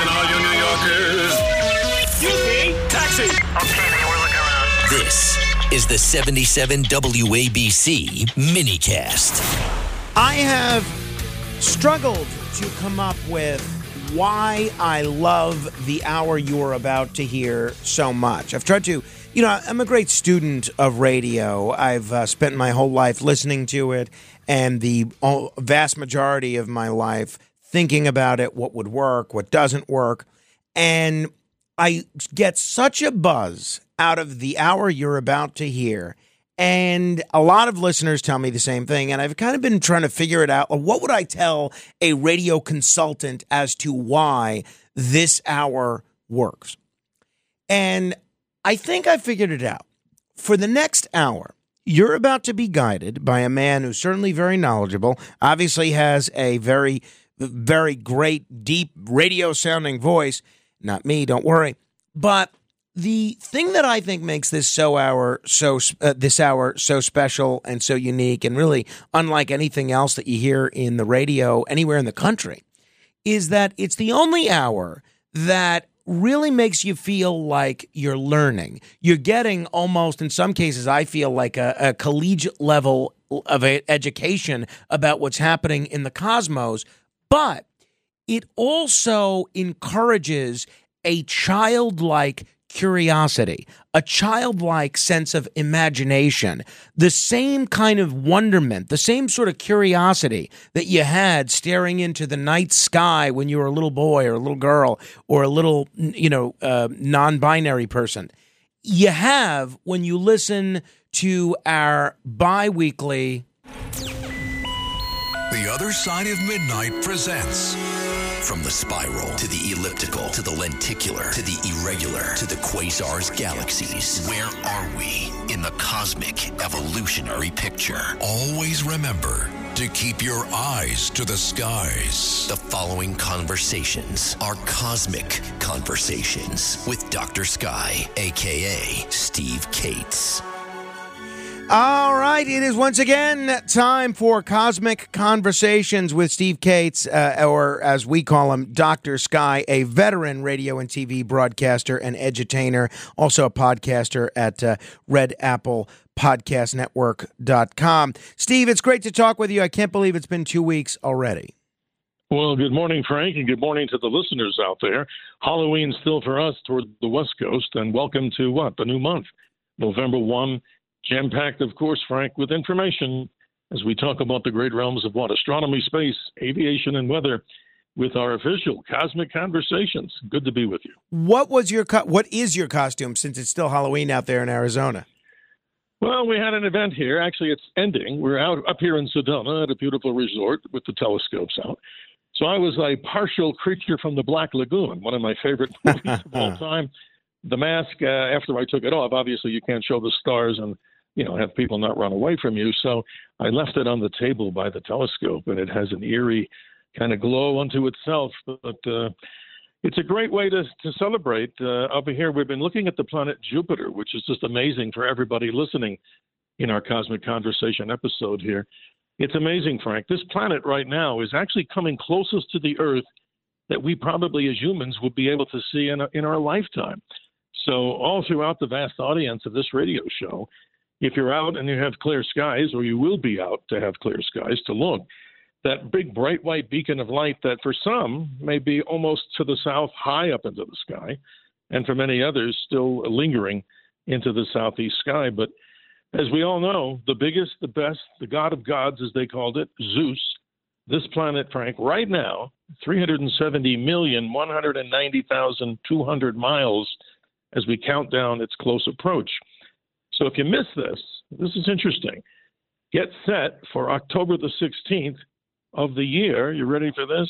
Listen, all you New Yorkers. Excuse me. Taxi. Okay, man, we're looking around. This is the 77 WABC minicast. I have struggled to come up with why I love the hour you're about to hear so much. I've tried to, you know, I'm a great student of radio. I've uh, spent my whole life listening to it, and the vast majority of my life thinking about it, what would work, what doesn't work. And I get such a buzz out of the hour you're about to hear. And a lot of listeners tell me the same thing. And I've kind of been trying to figure it out. What would I tell a radio consultant as to why this hour works? And I think I figured it out. For the next hour, you're about to be guided by a man who's certainly very knowledgeable, obviously has a very, very great, deep radio sounding voice. Not me, don't worry. But the thing that I think makes this so hour so uh, this hour so special and so unique and really unlike anything else that you hear in the radio anywhere in the country is that it's the only hour that really makes you feel like you're learning. You're getting almost, in some cases, I feel like a, a collegiate level of education about what's happening in the cosmos, but it also encourages a childlike curiosity, a childlike sense of imagination, the same kind of wonderment, the same sort of curiosity that you had staring into the night sky when you were a little boy or a little girl or a little, you know, uh, non binary person. You have when you listen to our bi weekly. The Other Side of Midnight presents. From the spiral to the elliptical to the lenticular to the irregular to the quasars, galaxies. Where are we in the cosmic evolutionary picture? Always remember to keep your eyes to the skies. The following conversations are cosmic conversations with Dr. Sky, aka Steve Kates. All right, it is once again time for Cosmic Conversations with Steve Kates, uh, or as we call him, Dr. Sky, a veteran radio and TV broadcaster and edutainer, also a podcaster at uh, Red Apple. Steve, it's great to talk with you. I can't believe it's been two weeks already. Well, good morning, Frank, and good morning to the listeners out there. Halloween still for us toward the West Coast, and welcome to what? The new month, November 1 Jam packed, of course, Frank, with information as we talk about the great realms of what? Astronomy, space, aviation, and weather with our official Cosmic Conversations. Good to be with you. What was your co- what is your costume since it's still Halloween out there in Arizona? Well, we had an event here. Actually, it's ending. We're out up here in Sedona at a beautiful resort with the telescopes out. So I was a partial creature from the Black Lagoon, one of my favorite movies of all time. The mask, uh, after I took it off, obviously you can't show the stars and you know, have people not run away from you. So I left it on the table by the telescope, and it has an eerie kind of glow unto itself. But uh, it's a great way to to celebrate. Uh, over here, we've been looking at the planet Jupiter, which is just amazing for everybody listening in our cosmic conversation episode here. It's amazing, Frank. This planet right now is actually coming closest to the Earth that we probably as humans would be able to see in, a, in our lifetime. So, all throughout the vast audience of this radio show, if you're out and you have clear skies, or you will be out to have clear skies to look, that big bright white beacon of light that for some may be almost to the south, high up into the sky, and for many others still lingering into the southeast sky. But as we all know, the biggest, the best, the god of gods, as they called it, Zeus, this planet, Frank, right now, 370,190,200 miles as we count down its close approach. So if you miss this, this is interesting. Get set for October the 16th of the year. You ready for this?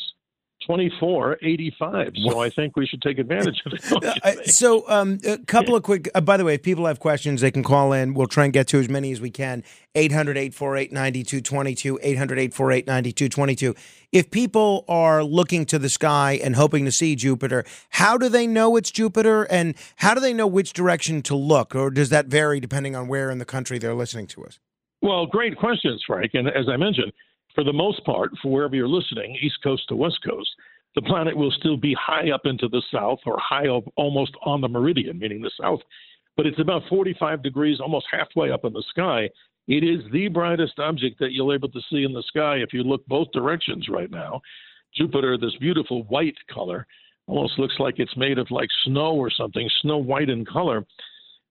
2485. So I think we should take advantage of it. so, um, a couple of quick, uh, by the way, if people have questions, they can call in. We'll try and get to as many as we can. 800 848 9222. 800 848 9222. If people are looking to the sky and hoping to see Jupiter, how do they know it's Jupiter and how do they know which direction to look? Or does that vary depending on where in the country they're listening to us? Well, great questions, Frank. And as I mentioned, for the most part, for wherever you're listening, East Coast to West Coast, the planet will still be high up into the south or high up almost on the meridian, meaning the south, but it's about 45 degrees, almost halfway up in the sky. It is the brightest object that you'll able to see in the sky if you look both directions right now. Jupiter, this beautiful white color, almost looks like it's made of like snow or something, snow white in color.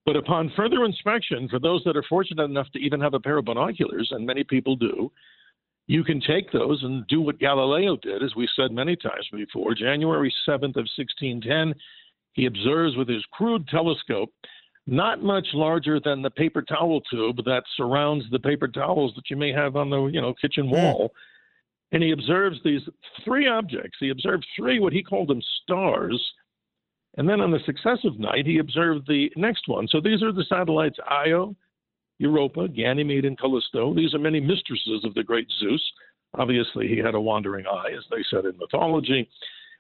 But upon further inspection, for those that are fortunate enough to even have a pair of binoculars, and many people do, you can take those and do what Galileo did, as we said many times before. January 7th of 1610, he observes with his crude telescope, not much larger than the paper towel tube that surrounds the paper towels that you may have on the you know kitchen hmm. wall. And he observes these three objects. He observed three, what he called them stars. And then on the successive night, he observed the next one. So these are the satellites Io, Europa, Ganymede, and Callisto. These are many mistresses of the great Zeus. Obviously, he had a wandering eye, as they said in mythology.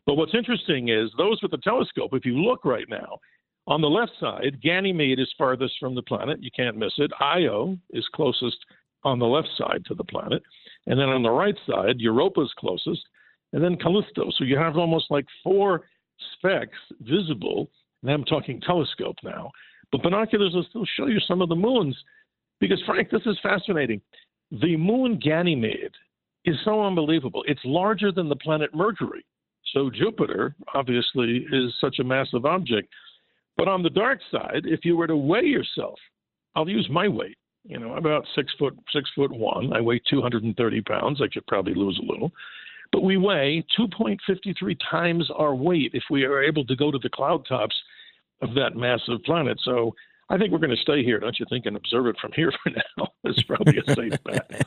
But what's interesting is those with the telescope, if you look right now, on the left side, Ganymede is farthest from the planet. You can't miss it. Io is closest on the left side to the planet. And then on the right side, Europa is closest. And then Callisto. So you have almost like four specks visible. And I'm talking telescope now. But binoculars will still show you some of the moons because, Frank, this is fascinating. The moon Ganymede is so unbelievable. It's larger than the planet Mercury. So Jupiter, obviously, is such a massive object. But on the dark side, if you were to weigh yourself, I'll use my weight. You know, I'm about six foot six foot one. I weigh 230 pounds. I could probably lose a little. But we weigh 2.53 times our weight if we are able to go to the cloud tops of that massive planet. So I think we're going to stay here, don't you think, and observe it from here for now. It's probably a safe bet.